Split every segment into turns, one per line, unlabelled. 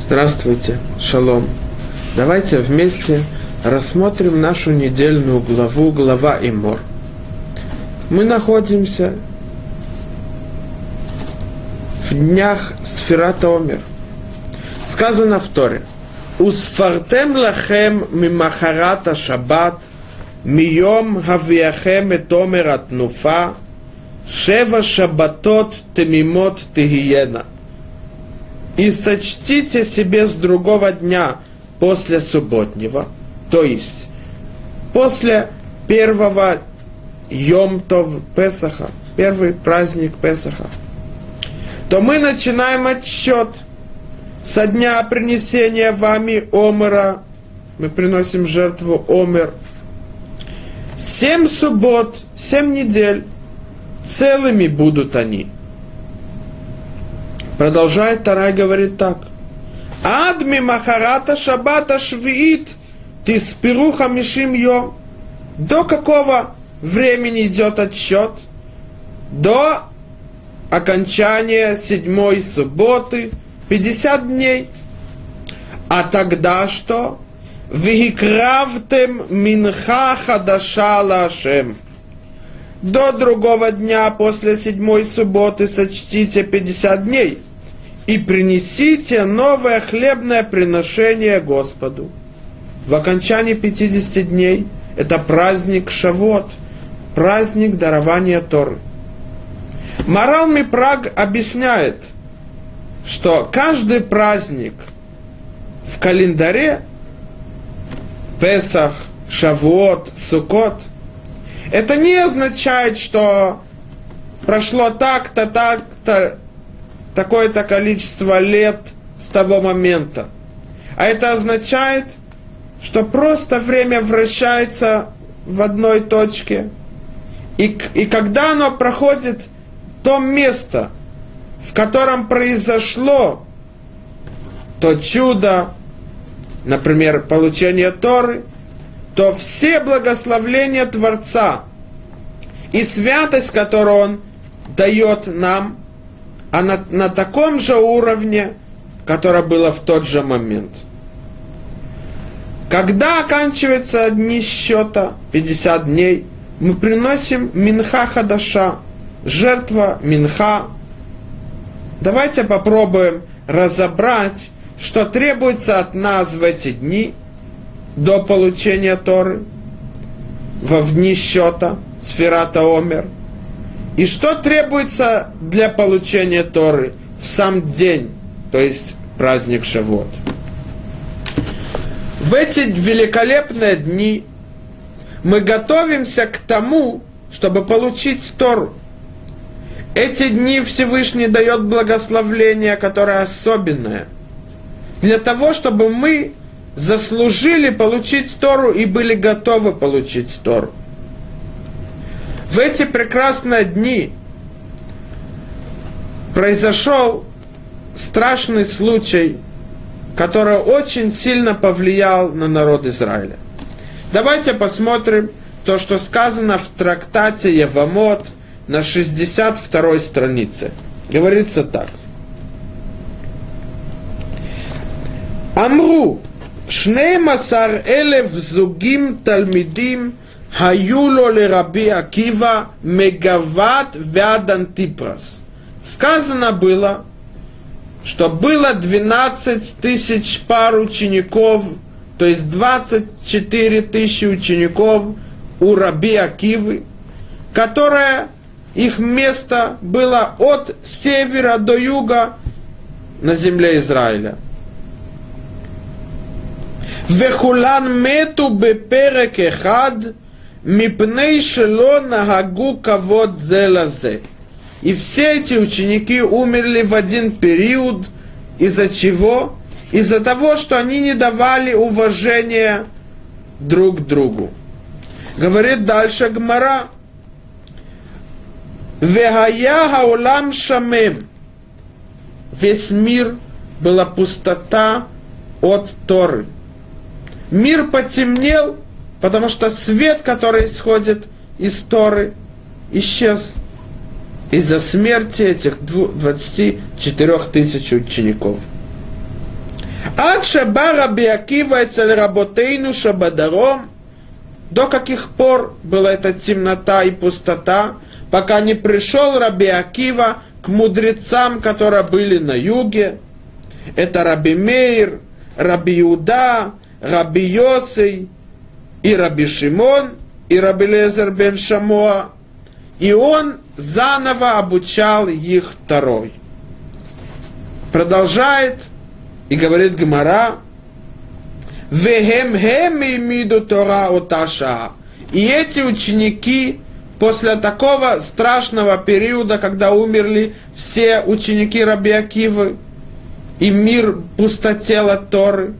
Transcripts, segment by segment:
Здравствуйте, шалом. Давайте вместе рассмотрим нашу недельную главу, глава Имор. Мы находимся в днях Сферата Омер. Сказано в Торе. Усфартем лахем мимахарата шаббат, мием хавиахем et омер атнуфа, шева шаббатот темимот тегиена – и сочтите себе с другого дня после субботнего, то есть после первого Йомтов Песаха, первый праздник Песаха, то мы начинаем отсчет. Со дня принесения вами Омера, мы приносим жертву Омер, семь суббот, семь недель, целыми будут они – Продолжает Тарай говорит так. Адми махарата шабата швиит ты спируха мишим йом. До какого времени идет отсчет? До окончания седьмой субботы, 50 дней. А тогда что? Вихикравтем минха хадаша лашем. До другого дня после седьмой субботы сочтите 50 дней – и принесите новое хлебное приношение Господу. В окончании 50 дней это праздник Шавот, праздник дарования Торы. Морал Мипраг объясняет, что каждый праздник в календаре Песах, Шавот, Сукот, это не означает, что прошло так-то, так-то, такое-то количество лет с того момента. А это означает, что просто время вращается в одной точке. И, и когда оно проходит то место, в котором произошло то чудо, например, получение Торы, то все благословления Творца и святость, которую Он дает нам, а на, на таком же уровне, которое было в тот же момент. Когда оканчиваются дни счета, 50 дней, мы приносим минха хадаша, жертва минха. Давайте попробуем разобрать, что требуется от нас в эти дни до получения Торы, во дни счета, сферата Омер – и что требуется для получения Торы в сам день, то есть праздник Шавот? В эти великолепные дни мы готовимся к тому, чтобы получить Тору. Эти дни Всевышний дает благословление, которое особенное, для того, чтобы мы заслужили получить Тору и были готовы получить Тору. В эти прекрасные дни произошел страшный случай, который очень сильно повлиял на народ Израиля. Давайте посмотрим то, что сказано в трактате Евамот на 62 странице. Говорится так. Амру, шнеймасар элев зугим талмидим Хаюло ли Раби Акива мегават вядан антипрас. Сказано было, что было 12 тысяч пар учеников, то есть 24 тысячи учеников у Раби Акивы, которая их место было от севера до юга на земле Израиля. Вехулан мету беперек хад – Мипней шело нагагу кавод зелазе. И все эти ученики умерли в один период. Из-за чего? Из-за того, что они не давали уважения друг другу. Говорит дальше Гмара. Вегая хаулам шамем. Весь мир была пустота от Торы. Мир потемнел, потому что свет, который исходит из Торы, исчез из-за смерти этих 24 тысяч учеников. Ад шаба Раби Акива работейну шабадаром. До каких пор была эта темнота и пустота, пока не пришел Раби Акива к мудрецам, которые были на юге. Это Раби Мейр, Раби Юда, Раби Йосей и Раби Шимон, и Раби Лезер бен Шамоа. И он заново обучал их второй. Продолжает и говорит Гмара. И эти ученики после такого страшного периода, когда умерли все ученики Раби Акивы, и мир пустотел от Торы,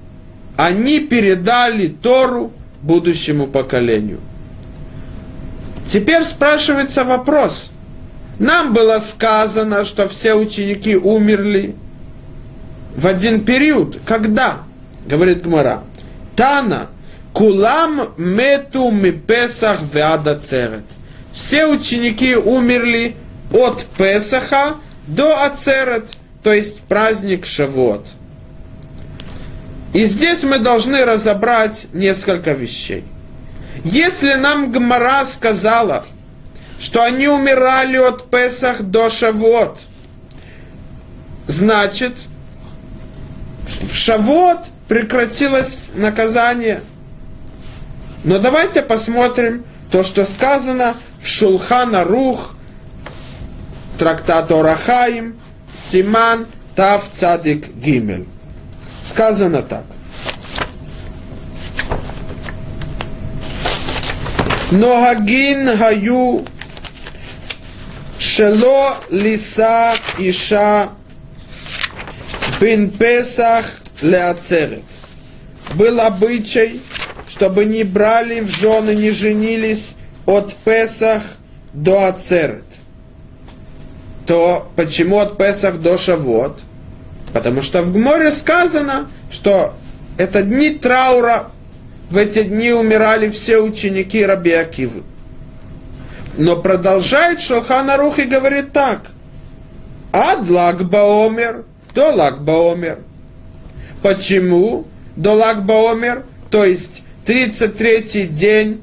они передали Тору будущему поколению. Теперь спрашивается вопрос. Нам было сказано, что все ученики умерли в один период. Когда? Говорит Гмара. Тана, кулам мету ми песах веада церет. Все ученики умерли от Песаха до Ацерет, то есть праздник Шавот. И здесь мы должны разобрать несколько вещей. Если нам Гмара сказала, что они умирали от Песах до Шавот, значит, в Шавот прекратилось наказание. Но давайте посмотрим то, что сказано в Шулхана Рух, трактат Орахаим, Симан Тав Цадик Гимель сказано так. Ногагин гаю шело лиса иша бин песах леацерет. Был обычай, чтобы не брали в жены, не женились от Песах до Ацерет. То почему от Песах до Шавот – Потому что в Гморе сказано, что это дни траура, в эти дни умирали все ученики Раби Акивы. Но продолжает Шелхан Арух и говорит так. Ад Лагбаомер, до Лагбаомер. Почему до Лагбаомер? То есть 33-й день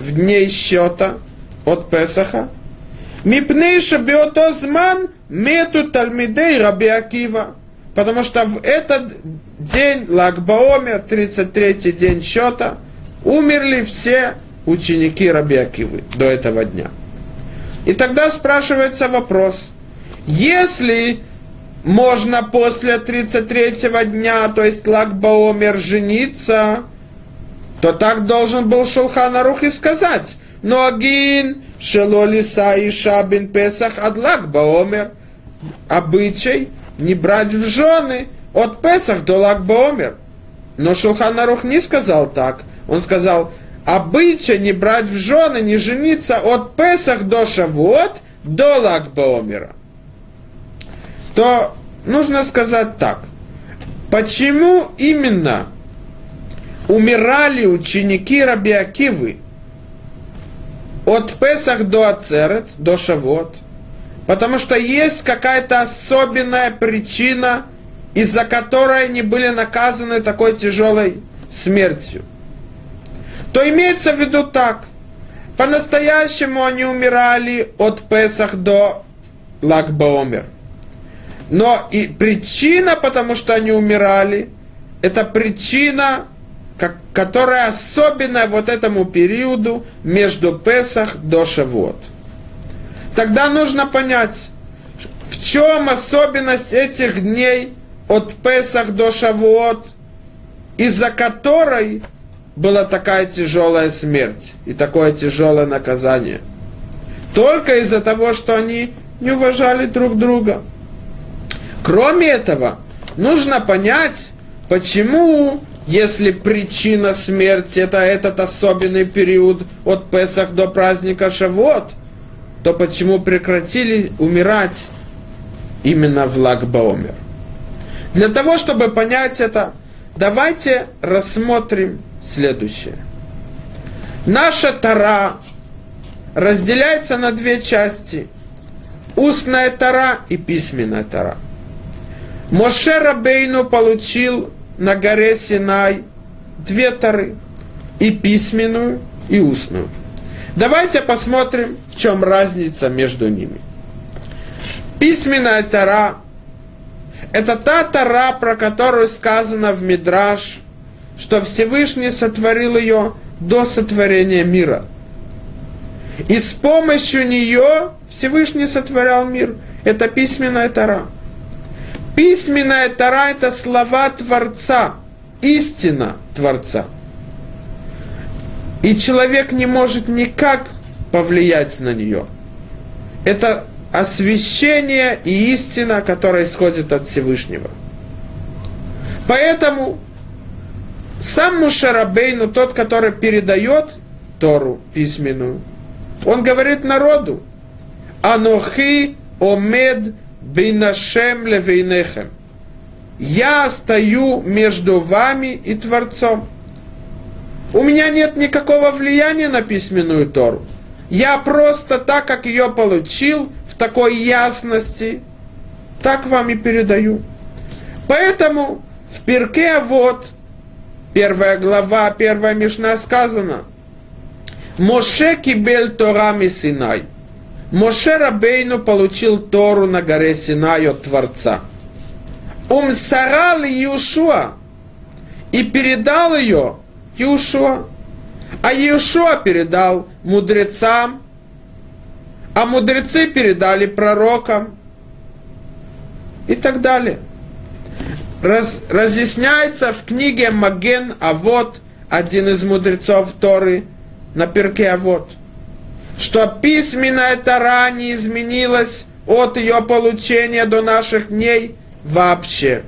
в дней счета от Песаха. Мипнейша биотозман мету тальмидей Раби Акива. Потому что в этот день Лагбаомер, 33-й день счета, умерли все ученики Раби Акивы до этого дня. И тогда спрашивается вопрос, если можно после 33-го дня, то есть Лагбаомер, жениться, то так должен был Шулхан Арух и сказать, но агин шелолиса и шабин песах адлак баомер. Обычай не брать в жены от Песах до Лагбаомер. Но Шулхан Арух не сказал так. Он сказал, обычай не брать в жены, не жениться от Песах до Шавуот до Лагбаомера. То нужно сказать так. Почему именно умирали ученики Раби Акивы от Песах до Ацерет, до Шавот? Потому что есть какая-то особенная причина, из-за которой они были наказаны такой тяжелой смертью. То имеется в виду так. По-настоящему они умирали от Песах до Лагбаомер. Но и причина, потому что они умирали, это причина, которая особенная вот этому периоду между Песах до Шавот тогда нужно понять, в чем особенность этих дней от Песах до Шавуот, из-за которой была такая тяжелая смерть и такое тяжелое наказание. Только из-за того, что они не уважали друг друга. Кроме этого, нужно понять, почему, если причина смерти это этот особенный период от Песах до праздника Шавот, то почему прекратили умирать именно в Лагбаомер? Для того, чтобы понять это, давайте рассмотрим следующее. Наша Тара разделяется на две части. Устная Тара и письменная Тара. Моше Рабейну получил на горе Синай две Торы, и письменную, и устную. Давайте посмотрим, чем разница между ними. Письменная Тора – это та Тора, про которую сказано в Мидраш, что Всевышний сотворил ее до сотворения мира. И с помощью нее Всевышний сотворял мир. Это письменная Тора. Письменная Тора – это слова Творца, истина Творца. И человек не может никак повлиять на нее. Это освящение и истина, которая исходит от Всевышнего. Поэтому сам Мушарабейну, тот, который передает Тору письменную, он говорит народу, Анохи омед бинашем левейнехем. Я стою между вами и Творцом. У меня нет никакого влияния на письменную Тору. Я просто так, как ее получил, в такой ясности, так вам и передаю. Поэтому в Пирке вот первая глава, первая Мишна сказано, Моше кибель Тора Синай. Моше Рабейну получил Тору на горе Синай от Творца. Умсарал Иешуа и передал ее Иешуа. А Иешуа передал мудрецам, а мудрецы передали пророкам и так далее. Раз, разъясняется в книге Маген А вот один из мудрецов Торы на перке А вот, что письменная Тора не изменилась от ее получения до наших дней вообще.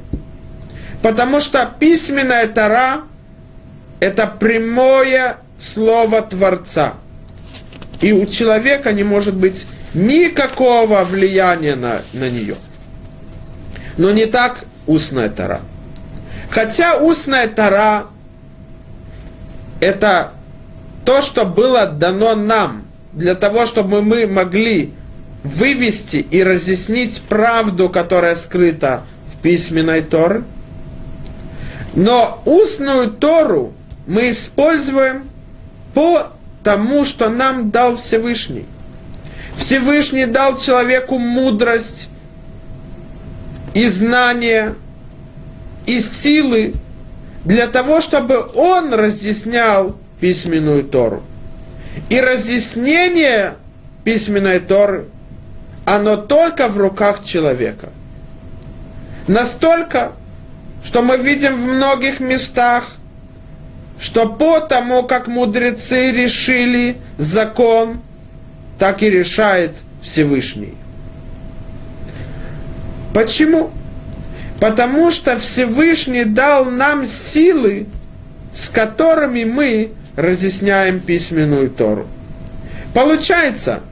Потому что письменная Тора – это прямое слово Творца. И у человека не может быть никакого влияния на, на нее. Но не так устная Тора. Хотя устная Тора – это то, что было дано нам для того, чтобы мы могли вывести и разъяснить правду, которая скрыта в письменной Торе. Но устную Тору мы используем по тому, что нам дал Всевышний. Всевышний дал человеку мудрость и знания, и силы для того, чтобы он разъяснял письменную Тору. И разъяснение письменной Торы, оно только в руках человека. Настолько, что мы видим в многих местах, что по тому, как мудрецы решили закон, так и решает Всевышний. Почему? Потому что Всевышний дал нам силы, с которыми мы разъясняем письменную Тору. Получается,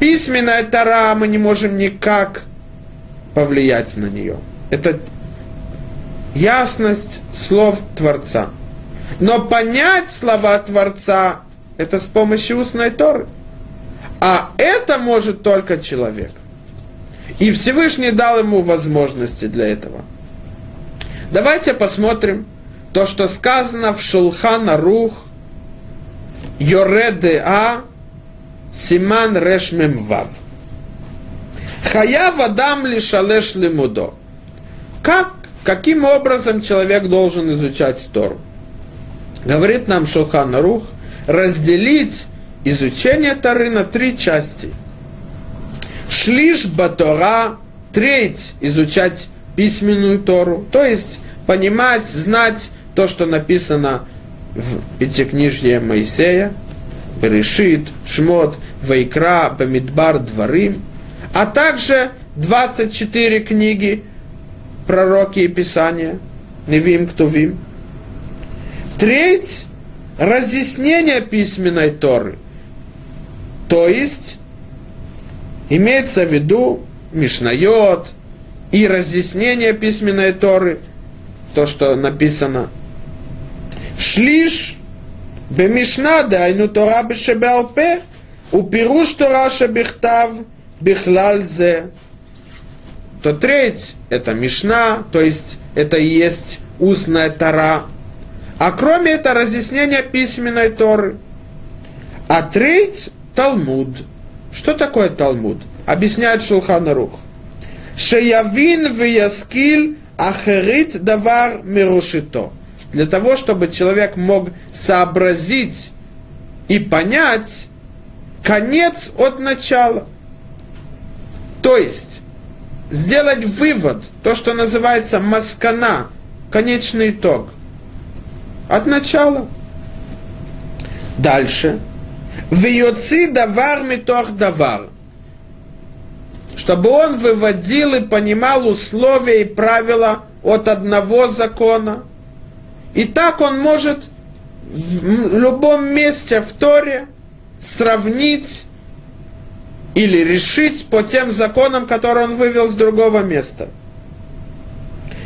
письменная Тора, мы не можем никак повлиять на нее. Это ясность слов Творца. Но понять слова Творца – это с помощью устной Торы. А это может только человек. И Всевышний дал ему возможности для этого. Давайте посмотрим то, что сказано в Шулхана Рух, Йореде А, Симан Решмем Вав. Хая вадам лишалеш лимудо. Как, каким образом человек должен изучать Тору? Говорит нам Шулхан Рух, разделить изучение Торы на три части – Шлиш батора, треть изучать письменную Тору, то есть понимать, знать то, что написано в Пятикнижье Моисея, Берешит, Шмот, Вайкра, Бамидбар, Дворим, а также 24 книги пророки и Писания, Невим, Ктувим. Треть – разъяснения письменной Торы. То есть, имеется в виду Мишнайот и разъяснение письменной Торы, то, что написано. Шлиш бемишна дайну Тора бешебалпе, упируш Тора шебихтав бихлальзе. То треть – это Мишна, то есть это и есть устная Тора а кроме этого разъяснения письменной Торы. А треть – Талмуд. Что такое Талмуд? Объясняет Шулханарух. Шеявин вияскиль ахерит давар мирушито. Для того, чтобы человек мог сообразить и понять конец от начала. То есть, сделать вывод, то, что называется маскана, конечный итог, от начала. Дальше. Вьоци давар митох давар. Чтобы он выводил и понимал условия и правила от одного закона. И так он может в любом месте в Торе сравнить или решить по тем законам, которые он вывел с другого места.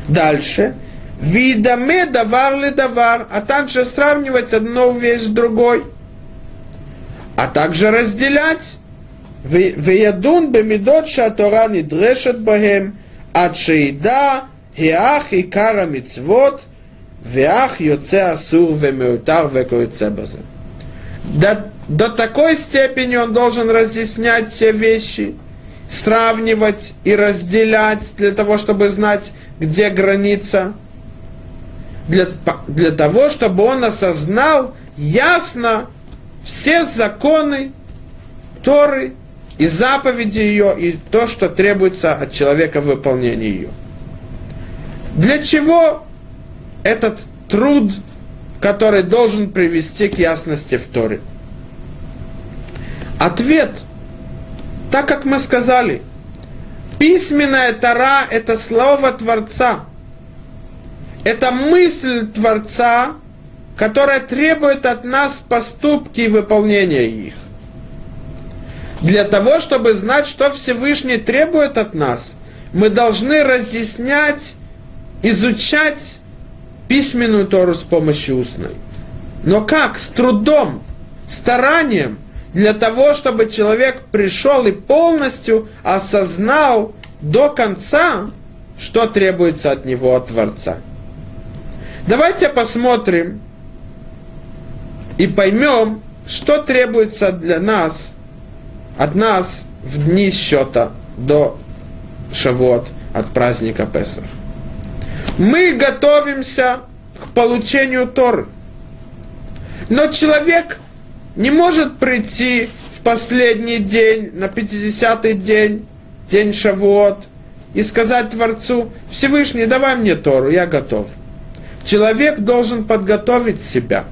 Дальше. Видаме давар ли давар, а также сравнивать одну вещь с другой, а также разделять. Веядун бемидот шатора не дрешет богем, от шейда, геах и кара мицвод, веах йоце асур вемеутар векоюце базе. До, до такой степени он должен разъяснять все вещи, сравнивать и разделять для того, чтобы знать, где граница – для, для того, чтобы он осознал ясно все законы Торы и заповеди ее, и то, что требуется от человека в выполнении ее. Для чего этот труд, который должен привести к ясности в Торе? Ответ, так как мы сказали, письменная Тора – это слово Творца. Это мысль Творца, которая требует от нас поступки и выполнения их. Для того, чтобы знать, что Всевышний требует от нас, мы должны разъяснять, изучать письменную Тору с помощью устной. Но как? С трудом, старанием – для того, чтобы человек пришел и полностью осознал до конца, что требуется от него, от Творца. Давайте посмотрим и поймем, что требуется для нас, от нас в дни счета до Шавот, от праздника Песах. Мы готовимся к получению Торы. Но человек не может прийти в последний день, на 50-й день, день Шавуот, и сказать Творцу, Всевышний, давай мне Тору, я готов. Человек должен подготовить себя,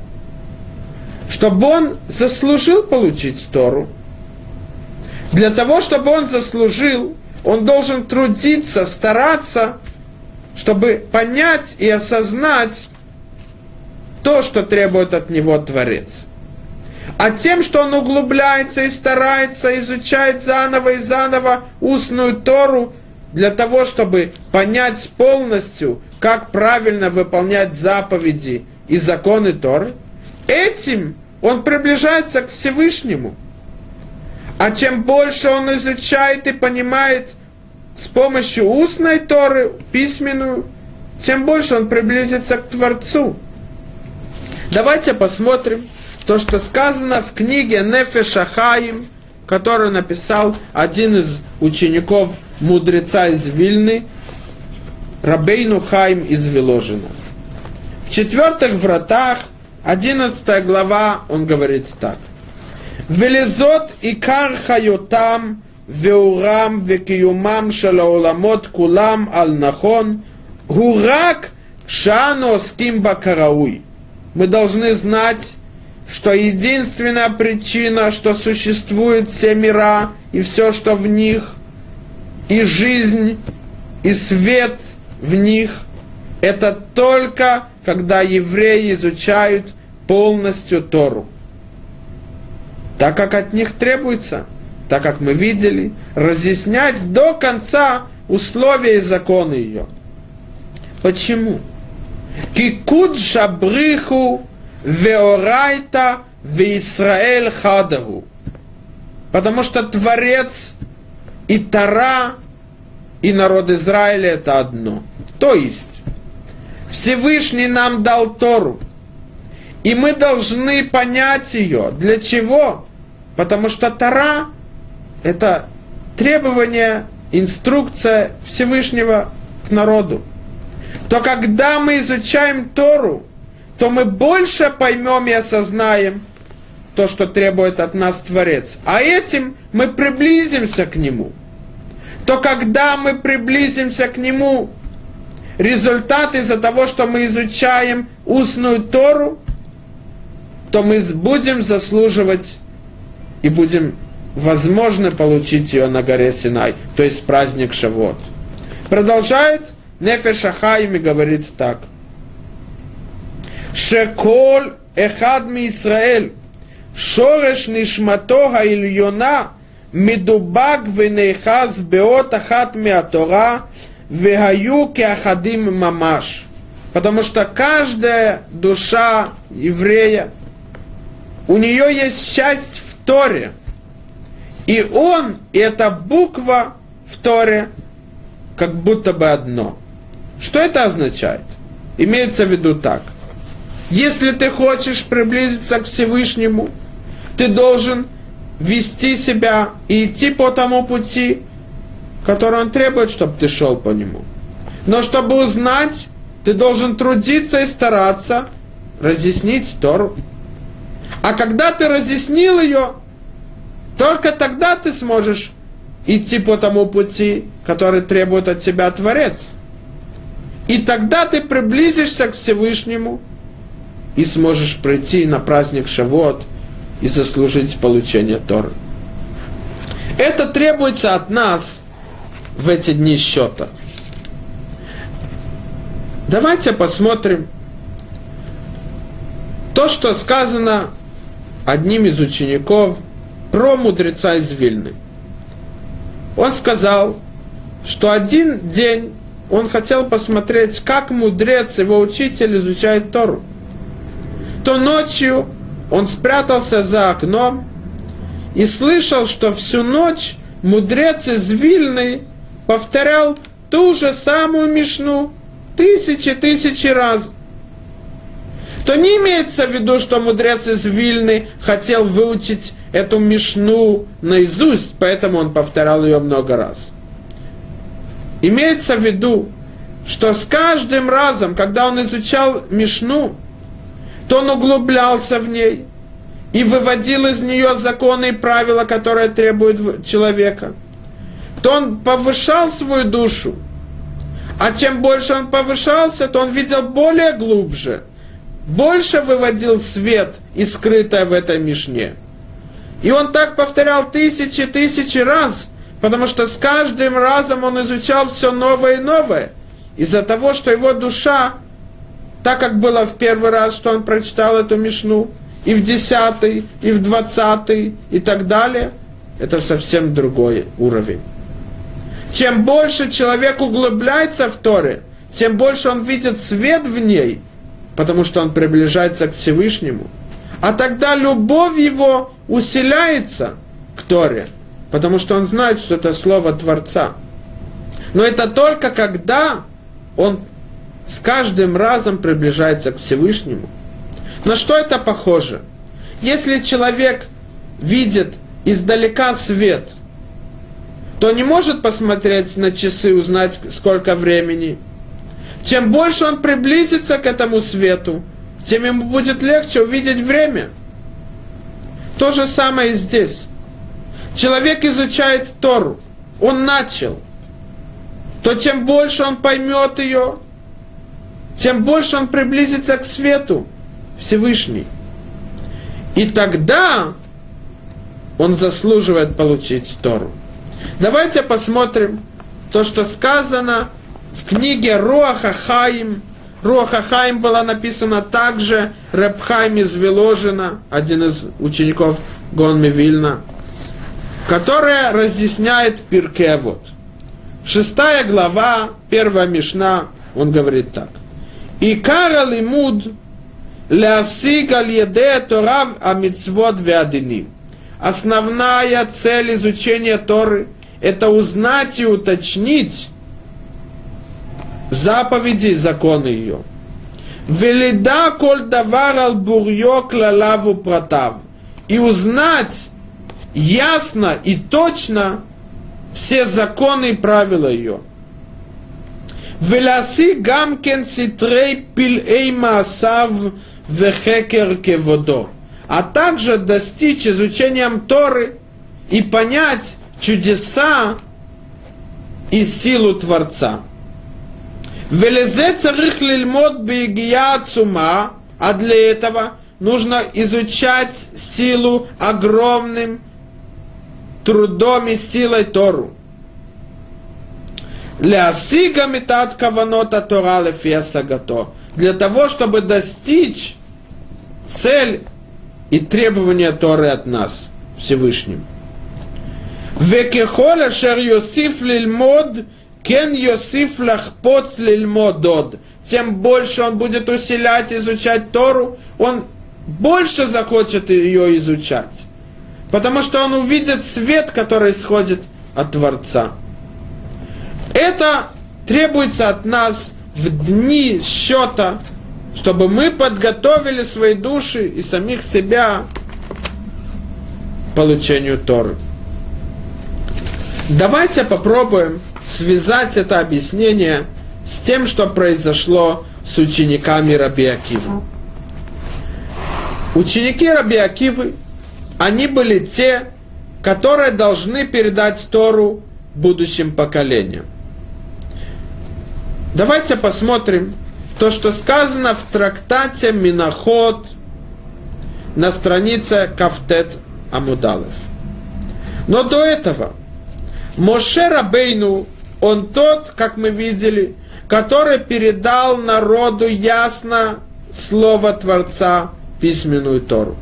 чтобы он заслужил получить Тору. Для того, чтобы он заслужил, он должен трудиться, стараться, чтобы понять и осознать то, что требует от него Творец а тем, что он углубляется и старается, изучать заново и заново устную Тору, для того, чтобы понять полностью, как правильно выполнять заповеди и законы Торы, этим он приближается к Всевышнему. А чем больше он изучает и понимает с помощью устной Торы, письменную, тем больше он приблизится к Творцу. Давайте посмотрим, то, что сказано в книге Нефеша Хаим, которую написал один из учеников мудреца из Вильны, Рабейну Хайм из Виложина. В четвертых вратах, 11 глава, он говорит так. Велезот и кархаютам веурам векиюмам шалауламот кулам алнахон гурак шано скимба карауй. Мы должны знать что единственная причина, что существуют все мира и все, что в них, и жизнь, и свет в них, это только когда евреи изучают полностью Тору. Так как от них требуется, так как мы видели, разъяснять до конца условия и законы ее. Почему? Кикуд шабриху Веорайта в Израиль хадагу. Потому что Творец и Тара, и народ Израиля это одно. То есть, Всевышний нам дал Тору. И мы должны понять ее. Для чего? Потому что Тора – это требование, инструкция Всевышнего к народу. То когда мы изучаем Тору, то мы больше поймем и осознаем то, что требует от нас Творец. А этим мы приблизимся к Нему. То когда мы приблизимся к Нему, результат из-за того, что мы изучаем устную Тору, то мы будем заслуживать и будем возможно получить ее на горе Синай, то есть праздник Шавот. Продолжает Нефеш Ахаим и говорит так. Шеколь эхад ми Исраэль, шореш нишмато хаильона, מדובק ונאחז באות אחת מהתורה, והיו כאחדים ממש. Потому что каждая душа еврея, у нее есть часть в Торе. И он, и эта буква в Торе, как будто бы одно. Что это означает? Имеется в виду так. Если ты хочешь приблизиться к Всевышнему, ты должен вести себя и идти по тому пути, который он требует, чтобы ты шел по нему. Но чтобы узнать, ты должен трудиться и стараться разъяснить Тору. А когда ты разъяснил ее, только тогда ты сможешь идти по тому пути, который требует от тебя Творец. И тогда ты приблизишься к Всевышнему и сможешь прийти на праздник Шавот и заслужить получение Торы. Это требуется от нас в эти дни счета. Давайте посмотрим то, что сказано одним из учеников про мудреца из Вильны. Он сказал, что один день он хотел посмотреть, как мудрец, его учитель изучает Тору. То ночью он спрятался за окном и слышал, что всю ночь мудрец из Вильны повторял ту же самую мишну тысячи-тысячи раз. То не имеется в виду, что мудрец из Вильны хотел выучить эту мишну наизусть, поэтому он повторял ее много раз. Имеется в виду, что с каждым разом, когда он изучал Мишну, то он углублялся в ней и выводил из нее законы и правила, которые требуют человека, то он повышал свою душу. А чем больше он повышался, то он видел более глубже, больше выводил свет и скрытое в этой Мишне. И он так повторял тысячи, тысячи раз – Потому что с каждым разом он изучал все новое и новое. Из-за того, что его душа, так как было в первый раз, что он прочитал эту Мишну, и в десятый, и в двадцатый, и так далее, это совсем другой уровень. Чем больше человек углубляется в Торе, тем больше он видит свет в ней, потому что он приближается к Всевышнему. А тогда любовь его усиляется к Торе – потому что он знает, что это слово Творца. Но это только когда он с каждым разом приближается к Всевышнему. На что это похоже? Если человек видит издалека свет, то не может посмотреть на часы, узнать, сколько времени. Чем больше он приблизится к этому свету, тем ему будет легче увидеть время. То же самое и здесь человек изучает Тору, он начал, то тем больше он поймет ее, тем больше он приблизится к свету Всевышний. И тогда он заслуживает получить Тору. Давайте посмотрим то, что сказано в книге Руаха Хаим. Руаха Хаим была написана также Рабхайм из Виложина, один из учеников Гонми Вильна которая разъясняет Пиркевод. Шестая глава, первая мишна, он говорит так. Икара лимуд лясиг аль еде торав амитсвот веадиним. Основная цель изучения Торы – это узнать и уточнить заповеди и законы ее. Велида коль давар ал бурьё клалаву протав. И узнать ясно и точно все законы и правила ее. ולהשיג גם כן סתרי פלאי מעשיו וחקר כבודו, а также достичь изучением Торы и понять чудеса и силу Творца. Велезе царих лильмот бегия цума, а для этого нужно изучать силу огромным трудом и силой Тору. Лясига метат каванота Тора лефесагато. Для того, чтобы достичь цель и требования Торы от нас, Всевышним. Векехоля шер Йосиф лильмод, кен Йосиф лахпот лильмодод. Тем больше он будет усилять, изучать Тору, он больше захочет ее изучать. Потому что он увидит свет, который исходит от Творца. Это требуется от нас в дни счета, чтобы мы подготовили свои души и самих себя к получению Торы. Давайте попробуем связать это объяснение с тем, что произошло с учениками Раби Акивы. Ученики Раби Акивы, они были те, которые должны передать Тору будущим поколениям. Давайте посмотрим то, что сказано в трактате Миноход на странице Кафтет Амудалев. Но до этого Моше Рабейну, он тот, как мы видели, который передал народу ясно слово Творца, письменную Тору.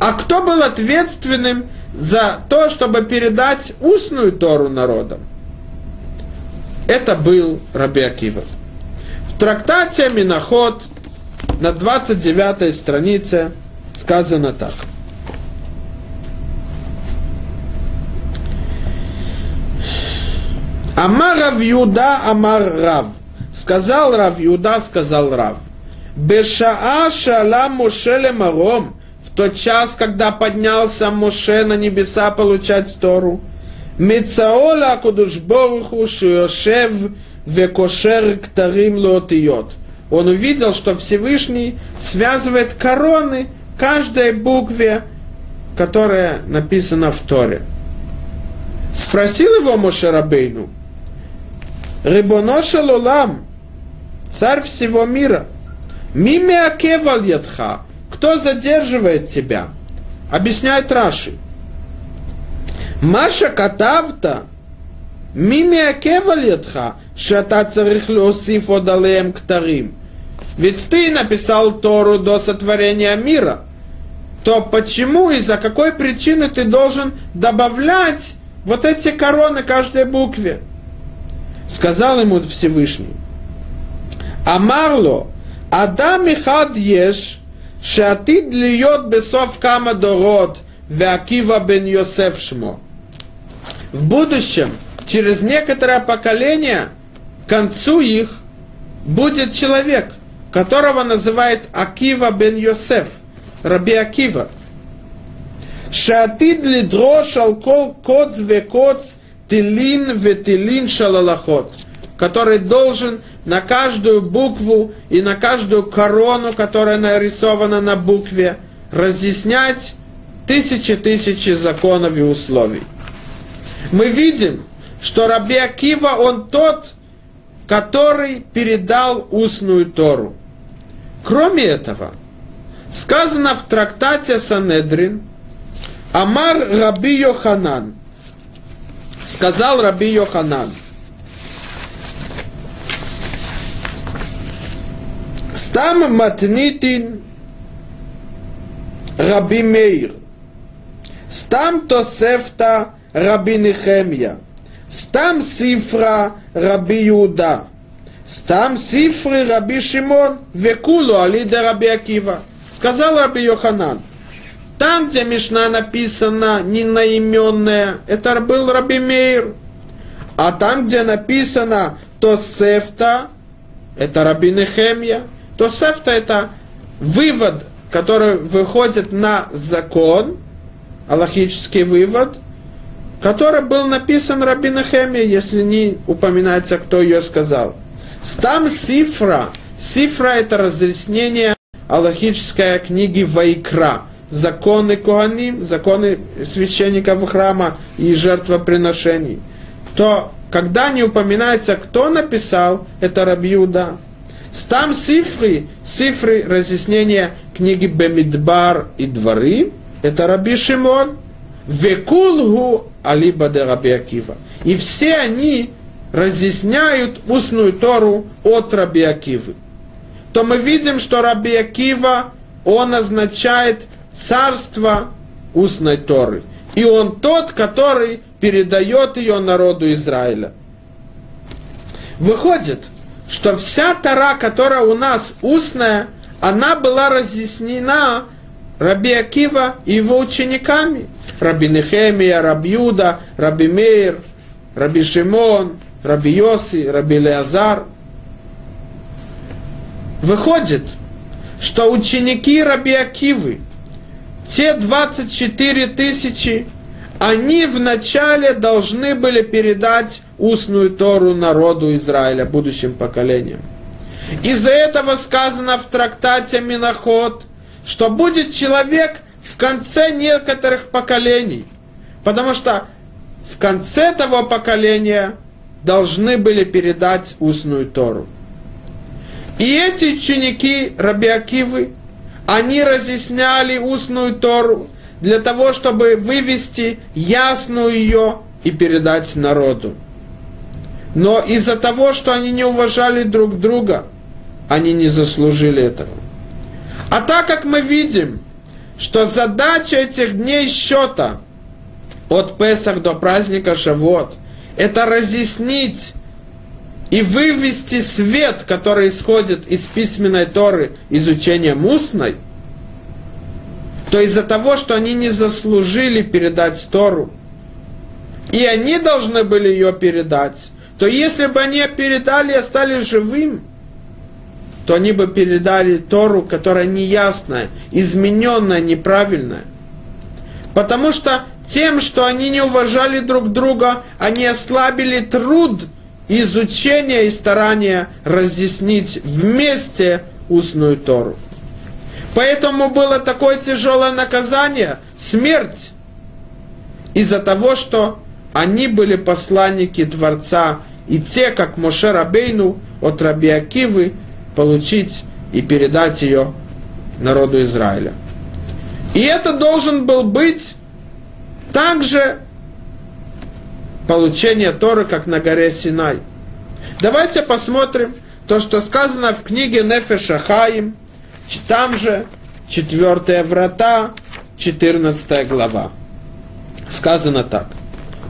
А кто был ответственным за то, чтобы передать устную Тору народам? Это был Раби Акива. В трактате Миноход на 29 странице сказано так. Амар Рав Юда, Амар Рав. Сказал Рав Юда, сказал Рав. Бешаа шала Моше Маром. В тот час, когда поднялся Моше на небеса получать Тору. Мецаола Кудушборуху Шиошев Векошер Ктарим Лотиот. Он увидел, что Всевышний связывает короны каждой букве, которая написана в Торе. Спросил его Мошерабейну, Рибоно Шалолам, царь всего мира, Миме Акевал Ядха, кто задерживает тебя? Объясняет Раши. Маша катавта, мими акевалетха, шата царих леосиф одалеем ктарим. Ведь ты написал Тору до сотворения мира. То почему и за какой причины ты должен добавлять вот эти короны каждой букве? Сказал ему Всевышний. Амарло, Адам и хад еш, шатид льет бесов кама дород, веакива бен Йосеф шмо. В будущем, через некоторое поколение, к концу их, будет человек, которого называют Акива бен Йосеф, Раби Акива. Шатид лидрош алкол коц векоц тилин ветилин шалалахот, который должен на каждую букву и на каждую корону, которая нарисована на букве, разъяснять тысячи-тысячи законов и условий. Мы видим, что Раби Акива, он тот, который передал устную Тору. Кроме этого, сказано в трактате Санедрин, Амар Раби Йоханан – Сказал Раби Йоханан, Стам матнитин Раби Мейр, Стам Тосефта Раби Нехемия, Стам Сифра Раби Иуда, Стам Сифры Раби Шимон, Векулу Алида Раби Акива. Сказал Раби Йоханан – там, где Мишна написана ненаименная, это был Раби Мейр. А там, где написано Тосефта, это Раби Нехемия. то сефта это вывод, который выходит на закон, аллахический вывод, который был написан Рабина Хеме, если не упоминается, кто ее сказал. Стам Сифра. Сифра это разъяснение аллахической книги Вайкра. Законы Куаним, законы священников храма и жертвоприношений. То, когда не упоминается, кто написал, это Рабиуда. Стам Сифры, Сифры, разъяснение книги Бемидбар и Дворы, это Раби Шимон. Векулгу алиба де Раби Акива. И все они разъясняют устную Тору от Раби Акивы. То мы видим, что Раби Акива, он означает царство устной Торы. И он тот, который передает ее народу Израиля. Выходит, что вся Тора, которая у нас устная, она была разъяснена Раби Акива и его учениками. Раби Нехемия, Раби Юда, Раби Мейр, Раби Шимон, Раби Йоси, Раби Леазар. Выходит, что ученики Раби Акивы, те 24 тысячи, они вначале должны были передать устную Тору народу Израиля, будущим поколениям. Из-за этого сказано в трактате Миноход, что будет человек в конце некоторых поколений. Потому что в конце того поколения должны были передать устную Тору. И эти ученики Раби Акивы, они разъясняли устную Тору для того, чтобы вывести ясную ее и передать народу. Но из-за того, что они не уважали друг друга, они не заслужили этого. А так как мы видим, что задача этих дней счета от Песах до праздника Шавот – это разъяснить и вывести свет, который исходит из письменной Торы, изучения устной, то из-за того, что они не заслужили передать Тору, и они должны были ее передать, то если бы они передали и остались живым, то они бы передали Тору, которая неясная, измененная, неправильная. Потому что тем, что они не уважали друг друга, они ослабили труд – изучения и старания разъяснить вместе устную Тору. Поэтому было такое тяжелое наказание, смерть, из-за того, что они были посланники Творца, и те, как Моше Рабейну от Раби Акивы, получить и передать ее народу Израиля. И это должен был быть также получения Торы, как на горе Синай. Давайте посмотрим то, что сказано в книге Нефеша Хаим, там же, четвертая врата, 14 глава. Сказано так.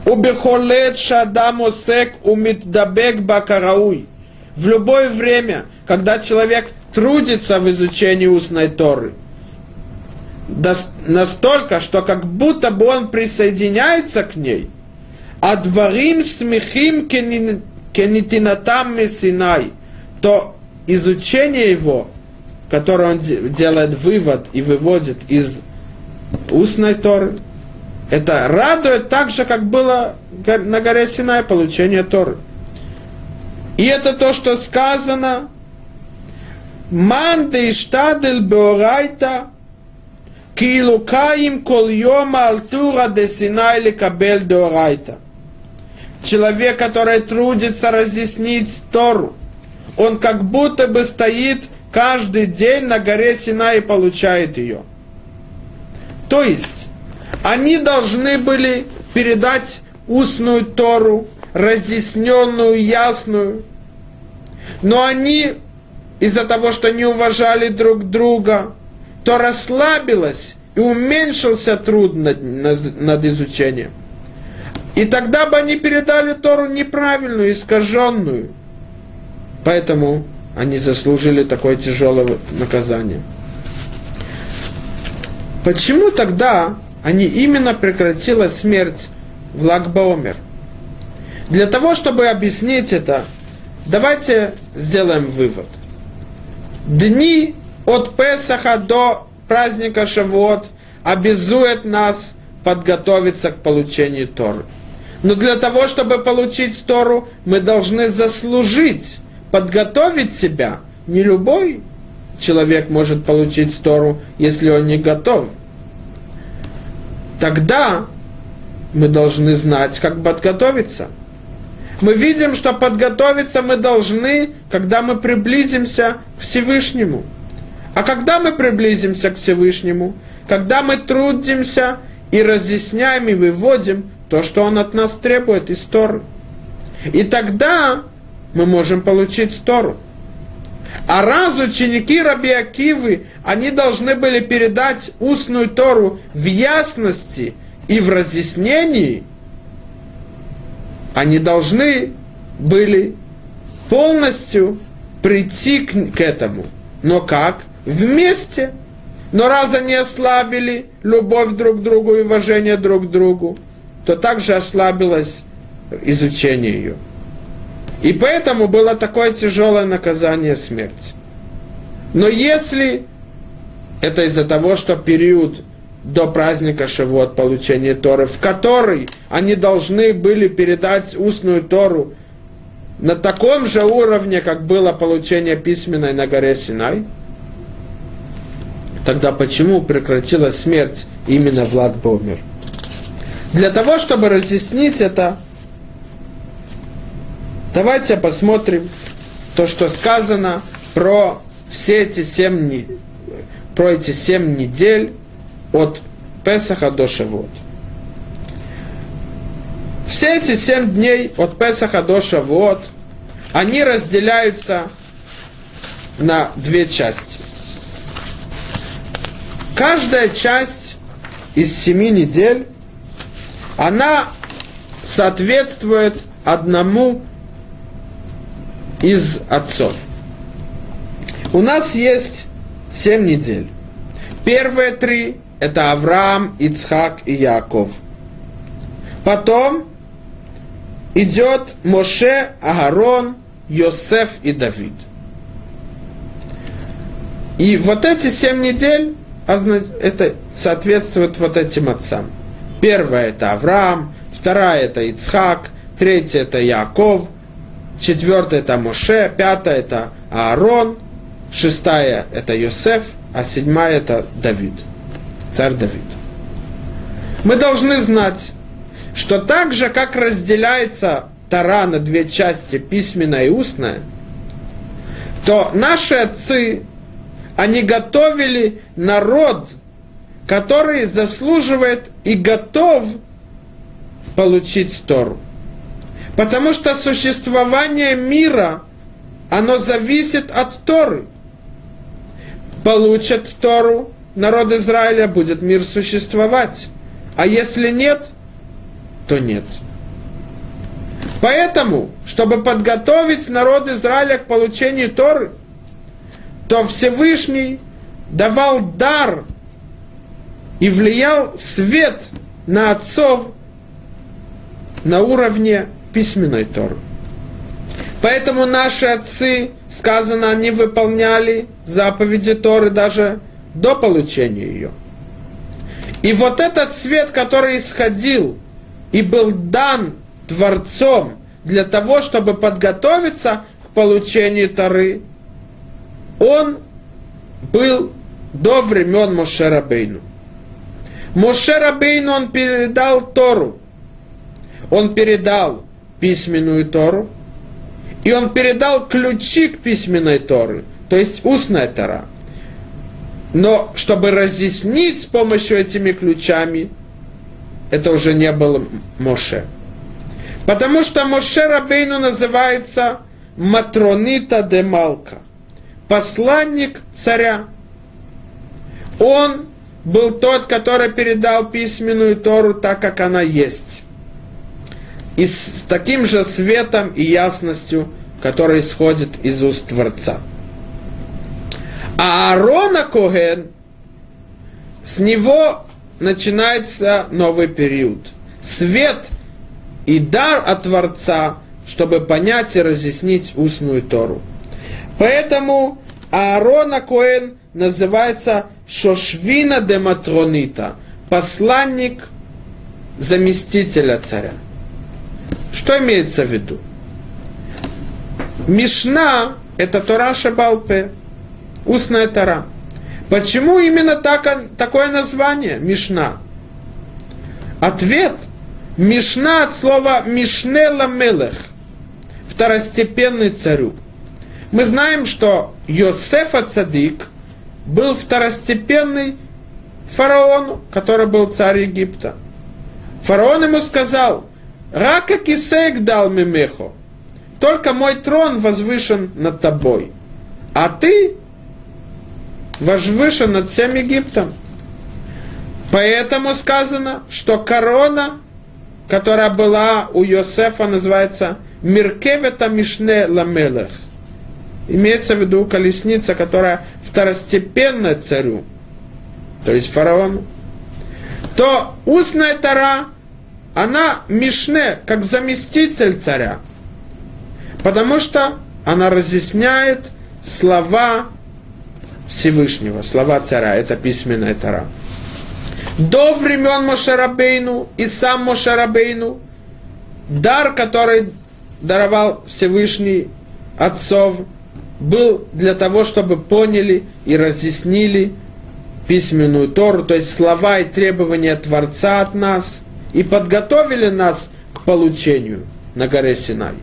Убехолет шадам осек умитдабек бакарауй. В любое время, когда человек трудится в изучении устной Торы, настолько, что как будто бы он присоединяется к ней – Адварим смехим кенитинатам месинай, то изучение его, которое он делает вывод и выводит из устной Торы, это радует так же, как было на горе Синай получение Торы. И это то, что сказано, Ман де иштадель беорайта, килукаим кол йома алтура де Синай лекабель деорайта человек, который трудится разъяснить Тору, он как будто бы стоит каждый день на горе Сина и получает ее. То есть, они должны были передать устную Тору, разъясненную, ясную, но они из-за того, что не уважали друг друга, то расслабилось и уменьшился труд над, над, изучением. И тогда бы они передали Тору неправильную, искаженную. Поэтому они заслужили такое тяжелое наказание. Почему тогда они именно прекратила смерть в Лагбаомер? Для того, чтобы объяснить это, давайте сделаем вывод. Дни от Песаха до праздника Шавуот обязует нас подготовиться к получению Торы. Но для того, чтобы получить Тору, мы должны заслужить, подготовить себя. Не любой человек может получить Тору, если он не готов. Тогда мы должны знать, как подготовиться. Мы видим, что подготовиться мы должны, когда мы приблизимся к Всевышнему. А когда мы приблизимся к Всевышнему, когда мы трудимся и разъясняем и выводим то, что Он от нас требует из Торы. И тогда мы можем получить Тору. А раз ученики Раби Акивы, они должны были передать устную Тору в ясности и в разъяснении, они должны были полностью прийти к, к этому. Но как? Вместе. Но раз они ослабили любовь друг к другу и уважение друг к другу, то также ослабилось изучение ее. И поэтому было такое тяжелое наказание смерть. Но если это из-за того, что период до праздника Шавуот, получения Торы, в который они должны были передать устную Тору на таком же уровне, как было получение письменной на горе Синай, тогда почему прекратилась смерть именно Влад Бомер? Для того, чтобы разъяснить это, давайте посмотрим то, что сказано про все эти семь, про эти семь недель от Песаха до Шавуот. Все эти семь дней от Песаха до Шавуот, они разделяются на две части. Каждая часть из семи недель она соответствует одному из отцов. У нас есть семь недель. Первые три – это Авраам, Ицхак и Яков. Потом идет Моше, Агарон, Йосеф и Давид. И вот эти семь недель, это соответствует вот этим отцам – Первая это Авраам, вторая это Ицхак, третья это Яков, четвертая это Моше, пятая это Аарон, шестая это Йосеф, а седьмая это Давид, царь Давид. Мы должны знать, что так же, как разделяется Тара на две части, письменная и устная, то наши отцы, они готовили народ – который заслуживает и готов получить Тору. Потому что существование мира, оно зависит от Торы. Получат Тору, народ Израиля, будет мир существовать. А если нет, то нет. Поэтому, чтобы подготовить народ Израиля к получению Торы, то Всевышний давал дар и влиял свет на отцов на уровне письменной Торы. Поэтому наши отцы, сказано, они выполняли заповеди Торы даже до получения ее. И вот этот свет, который исходил и был дан Творцом для того, чтобы подготовиться к получению Торы, он был до времен Мошерабейну. Моше Рабейн, он передал Тору. Он передал письменную Тору. И он передал ключи к письменной Торы, то есть устная Тора. Но чтобы разъяснить с помощью этими ключами, это уже не был Моше. Потому что Моше Рабейну называется Матронита де Малка, посланник царя. Он был тот, который передал письменную Тору так, как она есть. И с таким же светом и ясностью, который исходит из уст Творца. А Аарона Коген, с него начинается новый период. Свет и дар от Творца, чтобы понять и разъяснить устную Тору. Поэтому Аарона Коэн называется Шошвина де Матронита, посланник заместителя царя. Что имеется в виду? Мишна – это Тора Шабалпе, устная Тора. Почему именно так, такое название Мишна? Ответ – Мишна от слова Мишнела Мелех, второстепенный царю. Мы знаем, что Йосефа Цадик был второстепенный фараону, который был царь Египта. Фараон ему сказал, «Рака кисейк дал мимехо, только мой трон возвышен над тобой, а ты возвышен над всем Египтом». Поэтому сказано, что корона, которая была у Йосефа, называется Миркевета Мишне Ламелех. Имеется в виду колесница, которая второстепенная царю, то есть фараону. То устная тара она Мишне, как заместитель царя, потому что она разъясняет слова Всевышнего, слова царя, это письменная тара. До времен Мошарабейну и сам Мошарабейну дар, который даровал Всевышний отцов, был для того, чтобы поняли и разъяснили письменную Тору, то есть слова и требования Творца от нас – и подготовили нас к получению на горе Синай.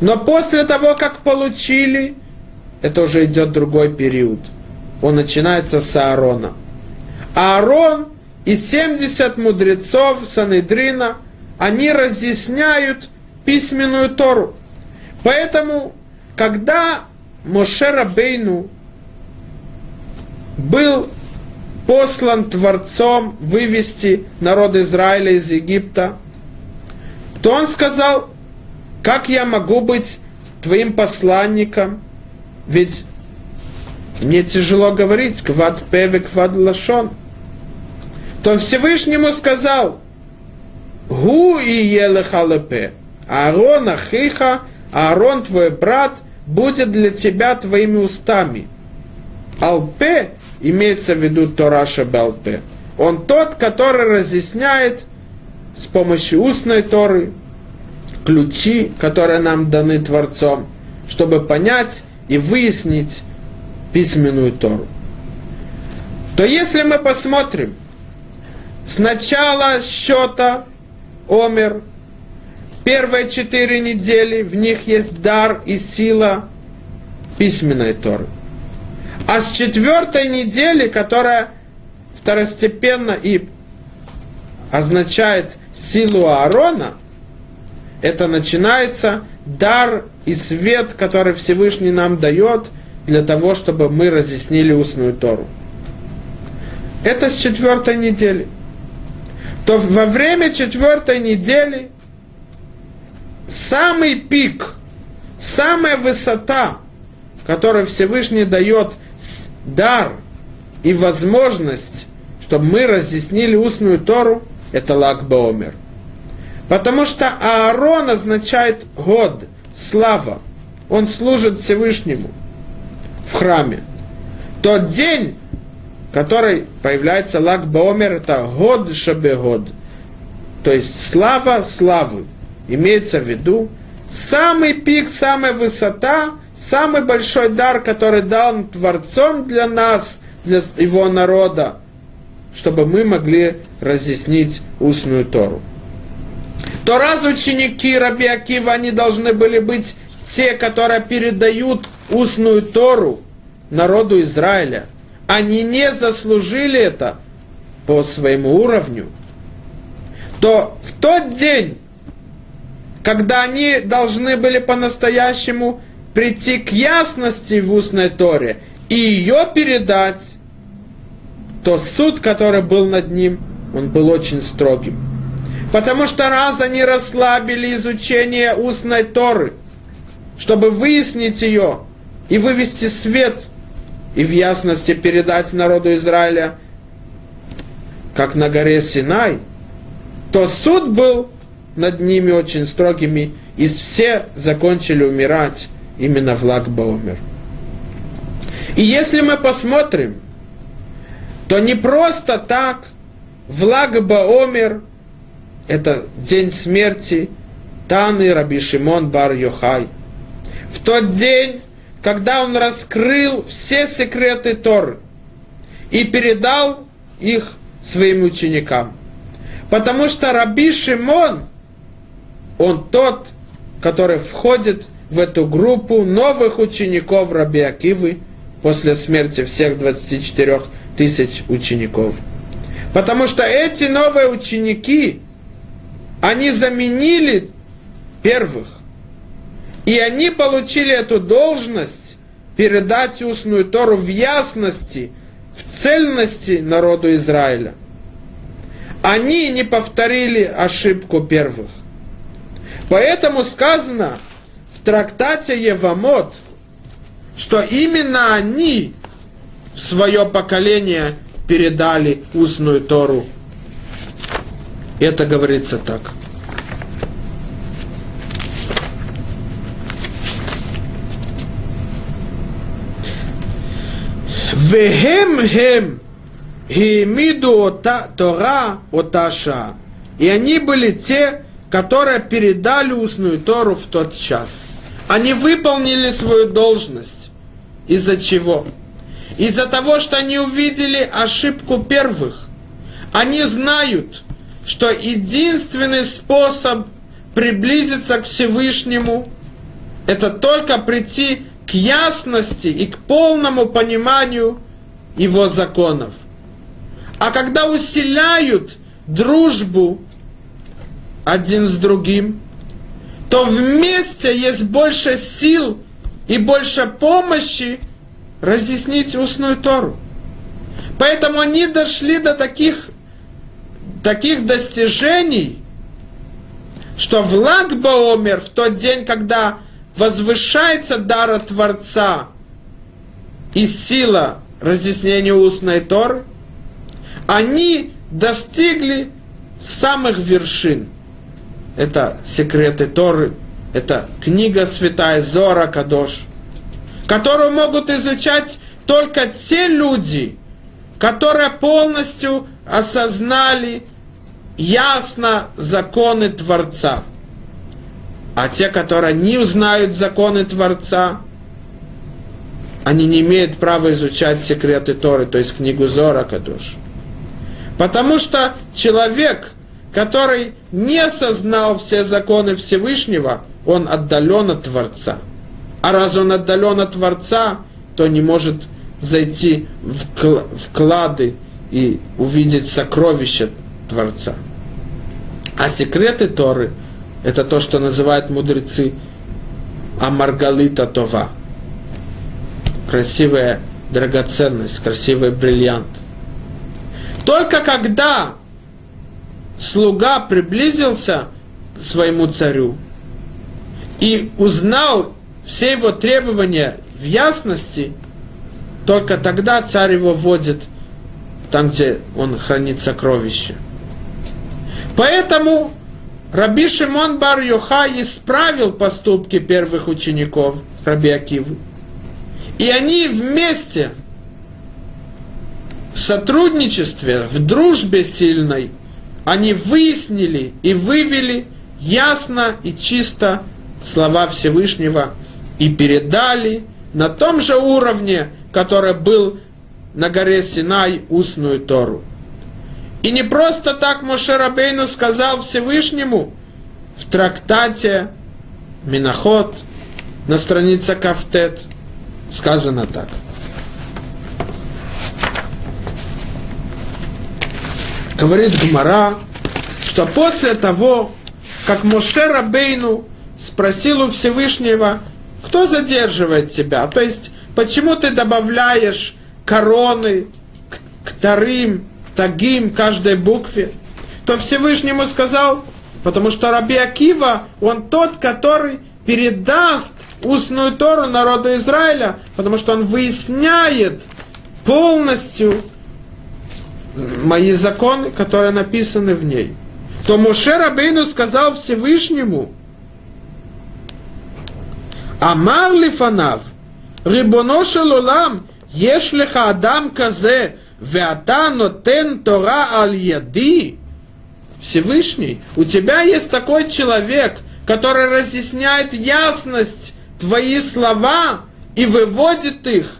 Но после того, как получили, это уже идет другой период. Он начинается с Аарона. Аарон и 70 мудрецов Санедрина, они разъясняют письменную Тору. Поэтому, когда Мошера Бейну был послан Творцом вывести народ Израиля из Египта, то он сказал, как я могу быть твоим посланником, ведь мне тяжело говорить, квад певе, квад лашон. То Всевышнему сказал, гу и елехалепе, Аарон Ахиха, Аарон твой брат, будет для тебя твоими устами. Алпе имеется в виду Тораша Белпе. Он тот, который разъясняет с помощью устной Торы ключи, которые нам даны Творцом, чтобы понять и выяснить письменную Тору. То если мы посмотрим с начала счета Омер, первые четыре недели, в них есть дар и сила письменной Торы – а с четвертой недели, которая второстепенно и означает силу Аарона, это начинается дар и свет, который Всевышний нам дает для того, чтобы мы разъяснили устную Тору. Это с четвертой недели. То во время четвертой недели самый пик, самая высота, которую Всевышний дает дар и возможность, чтобы мы разъяснили устную Тору, это Лак Баомер. Потому что Аарон означает год, слава. Он служит Всевышнему храме. Тот день, который появляется Лак Баомер, это год шабегод. То есть слава славы. Имеется в виду самый пик, самая высота – самый большой дар, который дал Творцом для нас, для его народа, чтобы мы могли разъяснить устную Тору. То раз ученики Раби Акива, они должны были быть те, которые передают устную Тору народу Израиля. Они не заслужили это по своему уровню. То в тот день, когда они должны были по-настоящему прийти к ясности в устной Торе и ее передать, то суд, который был над ним, он был очень строгим. Потому что раз они расслабили изучение устной Торы, чтобы выяснить ее и вывести свет, и в ясности передать народу Израиля, как на горе Синай, то суд был над ними очень строгими, и все закончили умирать именно в Баумер. И если мы посмотрим, то не просто так в Лагба это день смерти Таны Раби Шимон Бар Йохай, в тот день, когда он раскрыл все секреты Торы и передал их своим ученикам. Потому что Раби Шимон, он тот, который входит в эту группу новых учеников Раби Акивы после смерти всех 24 тысяч учеников. Потому что эти новые ученики, они заменили первых. И они получили эту должность передать устную Тору в ясности, в цельности народу Израиля. Они не повторили ошибку первых. Поэтому сказано в трактате Евамот, что именно они в свое поколение передали устную Тору. Это говорится так. Вехем хем ота, Тора оташа. И они были те, которые передали устную Тору в тот час. Они выполнили свою должность. Из-за чего? Из-за того, что они увидели ошибку первых. Они знают, что единственный способ приблизиться к Всевышнему, это только прийти к ясности и к полному пониманию его законов. А когда усиляют дружбу один с другим, то вместе есть больше сил и больше помощи разъяснить устную Тору. Поэтому они дошли до таких, таких достижений, что в Лагбаомер, в тот день, когда возвышается дара Творца и сила разъяснения устной Торы, они достигли самых вершин. Это секреты Торы, это книга Святая Зора Кадош, которую могут изучать только те люди, которые полностью осознали ясно законы Творца. А те, которые не узнают законы Творца, они не имеют права изучать секреты Торы, то есть книгу Зора Кадош. Потому что человек, который не осознал все законы Всевышнего, он отдален от Творца. А раз он отдален от Творца, то не может зайти в клады и увидеть сокровища Творца. А секреты Торы – это то, что называют мудрецы Амаргалита Това. Красивая драгоценность, красивый бриллиант. Только когда слуга приблизился к своему царю и узнал все его требования в ясности, только тогда царь его вводит там, где он хранит сокровища. Поэтому Раби Шимон Бар Йоха исправил поступки первых учеников Раби Акивы. И они вместе – в сотрудничестве, в дружбе сильной, они выяснили и вывели ясно и чисто слова Всевышнего и передали на том же уровне, который был на горе Синай, устную Тору. И не просто так Мошерабейну сказал Всевышнему в трактате Миноход на странице Кафтет. Сказано так – говорит Гмара, что после того, как Моше Рабейну спросил у Всевышнего, кто задерживает тебя, то есть почему ты добавляешь короны к, тарим, тагим, каждой букве, то Всевышнему сказал, потому что Раби Акива, он тот, который передаст устную Тору народу Израиля, потому что он выясняет полностью мои законы, которые написаны в ней, то Моше Рабейну сказал Всевышнему, Амар Лифанав, Рибоно Шалолам, Ешлиха Адам Казе, Веата Нотен Тора Аль Яди, Всевышний, у тебя есть такой человек, который разъясняет ясность твои слова и выводит их,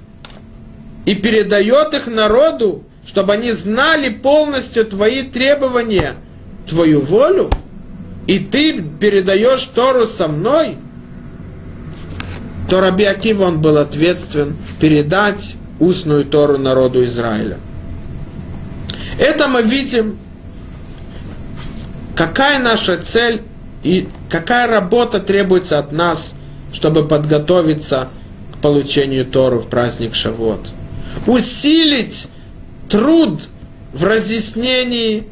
и передает их народу, чтобы они знали полностью твои требования, твою волю, и ты передаешь Тору со мной, то Раби Акива, он был ответственен передать устную Тору народу Израиля. Это мы видим, какая наша цель и какая работа требуется от нас, чтобы подготовиться к получению Тору в праздник Шавот. Усилить труд в разъяснении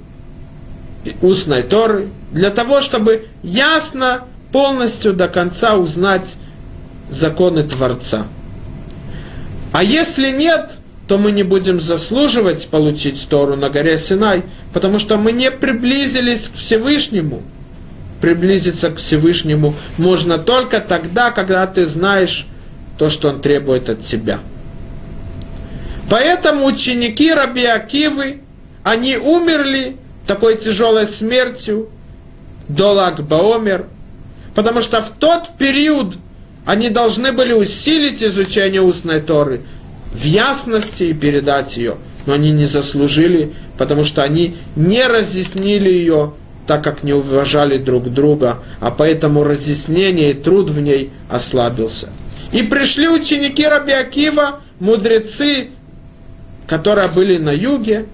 устной Торы, для того, чтобы ясно, полностью до конца узнать законы Творца. А если нет, то мы не будем заслуживать получить Тору на горе Синай, потому что мы не приблизились к Всевышнему. Приблизиться к Всевышнему можно только тогда, когда ты знаешь то, что Он требует от тебя. Поэтому ученики Раби Акивы, они умерли такой тяжелой смертью до Лагбаомер, потому что в тот период они должны были усилить изучение устной Торы в ясности и передать ее, но они не заслужили, потому что они не разъяснили ее так как не уважали друг друга, а поэтому разъяснение и труд в ней ослабился. И пришли ученики Раби Акива, мудрецы, которые были на юге,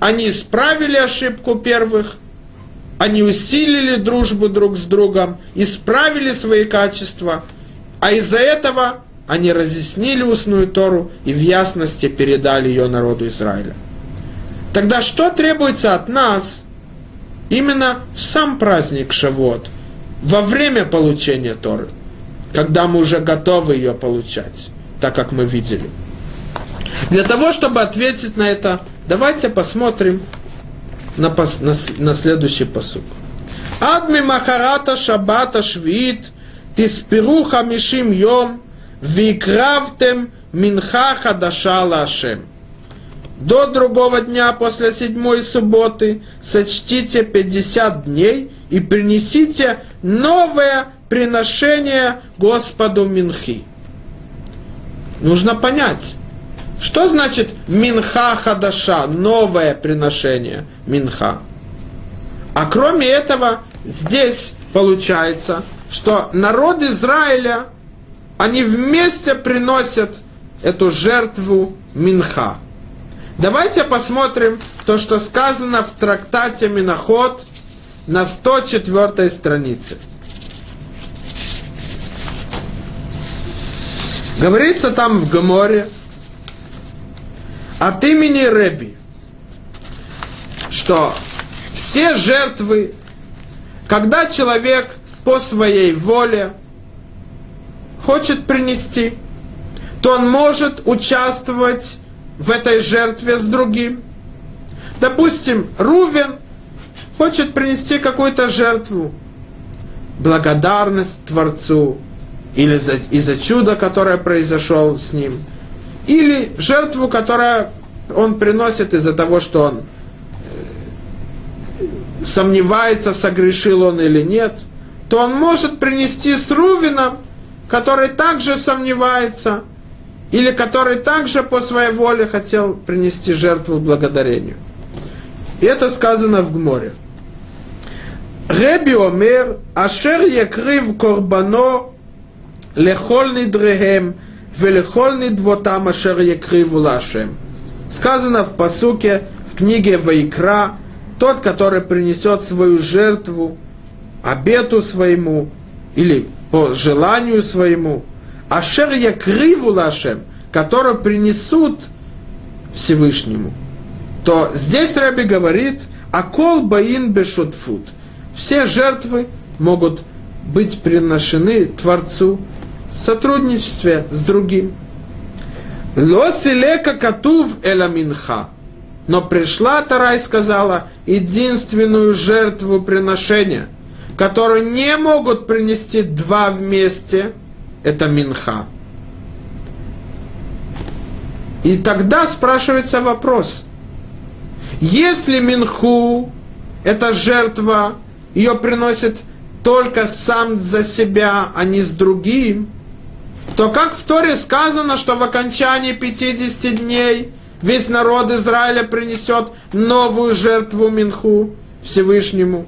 они исправили ошибку первых, они усилили дружбу друг с другом, исправили свои качества, а из-за этого они разъяснили устную Тору и в ясности передали ее народу Израиля. Тогда что требуется от нас именно в сам праздник Шавот, во время получения Торы, когда мы уже готовы ее получать, так как мы видели? Для того, чтобы ответить на это, давайте посмотрим на, пос, на, на следующий посук. Адми Махарата Шабата Швид Тиспиру Хамишим Йом Викравтем Минха Хадаша Лашем. До другого дня после седьмой субботы сочтите 50 дней и принесите новое приношение Господу Минхи. Нужно понять, что значит Минха Хадаша, новое приношение Минха. А кроме этого, здесь получается, что народ Израиля, они вместе приносят эту жертву Минха. Давайте посмотрим то, что сказано в трактате Миноход на 104 странице. Говорится там в Гаморе от имени Реби, что все жертвы, когда человек по своей воле хочет принести, то он может участвовать в этой жертве с другим. Допустим, Рувен хочет принести какую-то жертву, благодарность Творцу, или за, из-за чуда, которое произошло с ним, или жертву, которую он приносит из-за того, что он э, сомневается, согрешил он или нет, то он может принести с Рувином, который также сомневается, или который также по своей воле хотел принести жертву благодарению. И это сказано в Гморе. Реби омер, ашер якрив корбано лехол нидрехем, велехол нидвотам ашер якриву лашем. Сказано в посуке в книге Вайкра, тот, который принесет свою жертву обету своему или по желанию своему, Ашер якриву лашем, которые принесут Всевышнему, то здесь Раби говорит, Акол баин бешутфут. Все жертвы могут быть приношены Творцу в сотрудничестве с другим. Лосилека катув эламинха. Но пришла Тара и сказала единственную жертву приношения, которую не могут принести два вместе – это минха. И тогда спрашивается вопрос. Если Минху, это жертва, ее приносит только сам за себя, а не с другим, то как в Торе сказано, что в окончании 50 дней весь народ Израиля принесет новую жертву Минху Всевышнему.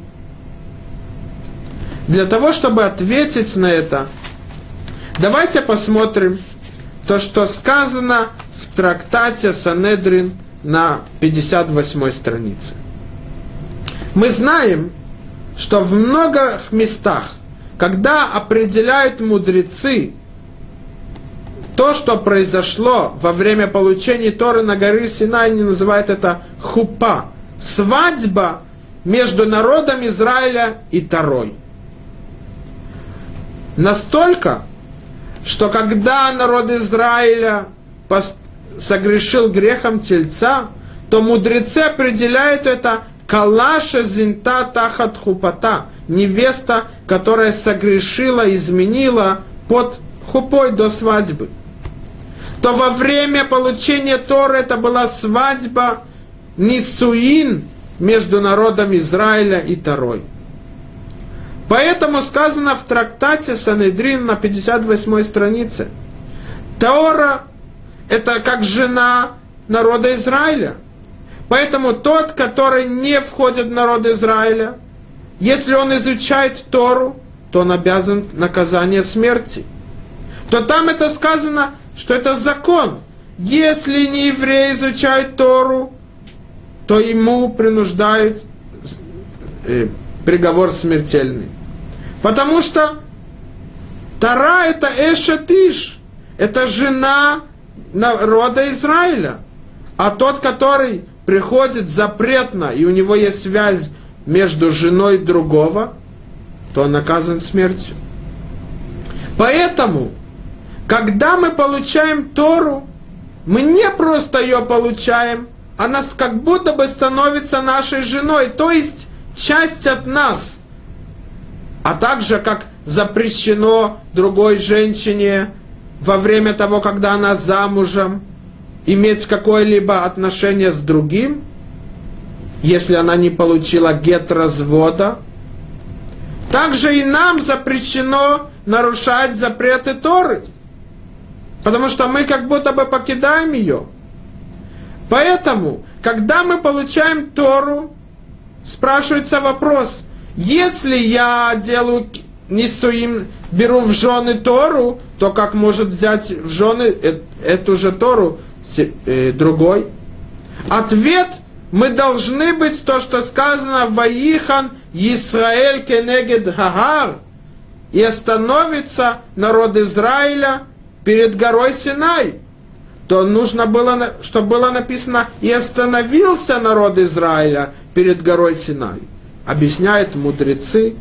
Для того, чтобы ответить на это, давайте посмотрим то, что сказано в трактате Санедрин на 58 странице. Мы знаем, что в многих местах, когда определяют мудрецы то, что произошло во время получения Торы на горе Синай, они называют это хупа, свадьба между народом Израиля и Торой. Настолько, что когда народ Израиля согрешил грехом тельца, то мудрецы определяют это калаша зинта тахат хупата, невеста, которая согрешила, изменила под хупой до свадьбы. То во время получения Торы это была свадьба Нисуин между народом Израиля и Торой. Поэтому сказано в трактате Санедрин на 58 странице. Тора – это как жена народа Израиля. Поэтому тот, который не входит в народ Израиля, если он изучает Тору, то он обязан наказание смерти. То там это сказано, что это закон. Если не евреи изучают Тору, то ему принуждают э, приговор смертельный. Потому что Тара это Эшатиш, это жена народа Израиля. А тот, который приходит запретно, и у него есть связь между женой другого, то он наказан смертью. Поэтому, когда мы получаем Тору, мы не просто ее получаем, она как будто бы становится нашей женой, то есть часть от нас. А также как запрещено другой женщине во время того, когда она замужем, иметь какое-либо отношение с другим, если она не получила гет развода. Также и нам запрещено нарушать запреты Торы, потому что мы как будто бы покидаем ее. Поэтому, когда мы получаем Тору, спрашивается вопрос, если я делаю несу им, беру в жены Тору, то как может взять в жены э, эту же Тору э, другой? Ответ мы должны быть то, что сказано Ваихан Исраэль кенегед Гагар, и остановится народ Израиля перед горой Синай то нужно было, чтобы было написано, и остановился народ Израиля перед горой Синай. Объясняют мудрецы,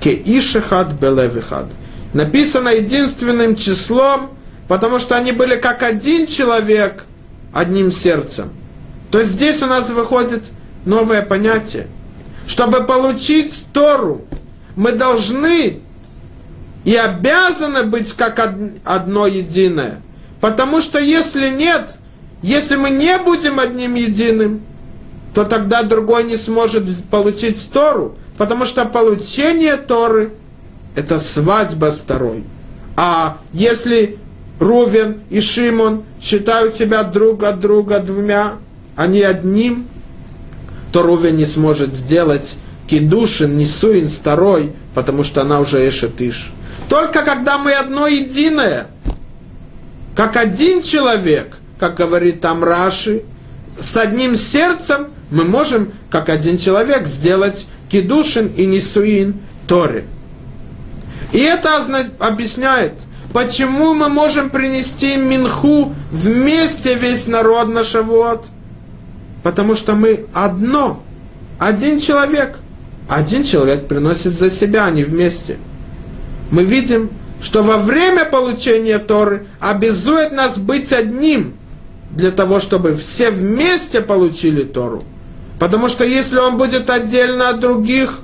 Кеишехад Белевихад. Написано единственным числом, потому что они были как один человек, одним сердцем. То есть здесь у нас выходит новое понятие. Чтобы получить Тору, мы должны и обязаны быть как одно единое – Потому что если нет, если мы не будем одним единым, то тогда другой не сможет получить Тору, потому что получение Торы – это свадьба с Торой. А если Рувен и Шимон считают себя друг от друга двумя, а не одним, то Рувен не сможет сделать кидушин, несуин с Торой, потому что она уже эшетиш. Только когда мы одно единое – как один человек, как говорит там Раши, с одним сердцем мы можем, как один человек, сделать кидушин и нисуин Торе. И это объясняет, почему мы можем принести минху вместе весь народ на Шавуот. Потому что мы одно, один человек. Один человек приносит за себя, а не вместе. Мы видим, что во время получения Торы обязует нас быть одним, для того, чтобы все вместе получили Тору. Потому что если он будет отдельно от других,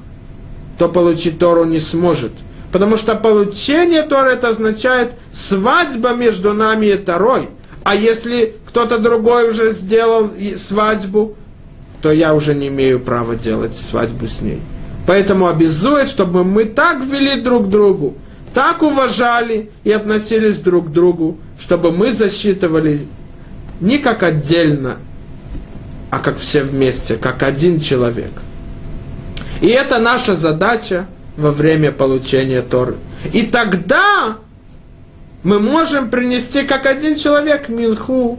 то получить Тору не сможет. Потому что получение Торы это означает свадьба между нами и Торой. А если кто-то другой уже сделал свадьбу, то я уже не имею права делать свадьбу с ней. Поэтому обязует, чтобы мы так вели друг другу, так уважали и относились друг к другу, чтобы мы засчитывали не как отдельно, а как все вместе, как один человек. И это наша задача во время получения Торы. И тогда мы можем принести как один человек минху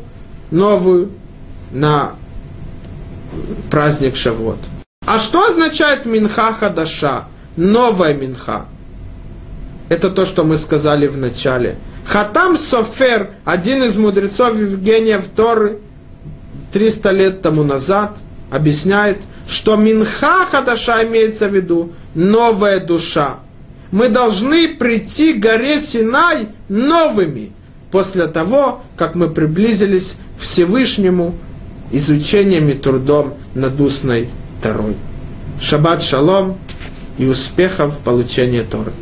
новую на праздник Шавот. А что означает минха хадаша? Новая минха. Это то, что мы сказали в начале. Хатам Софер, один из мудрецов Евгения Торы, 300 лет тому назад, объясняет, что Минха Хадаша имеется в виду новая душа. Мы должны прийти к горе Синай новыми, после того, как мы приблизились к Всевышнему изучением и трудом над устной Торой. Шаббат шалом и успехов в получении Торы.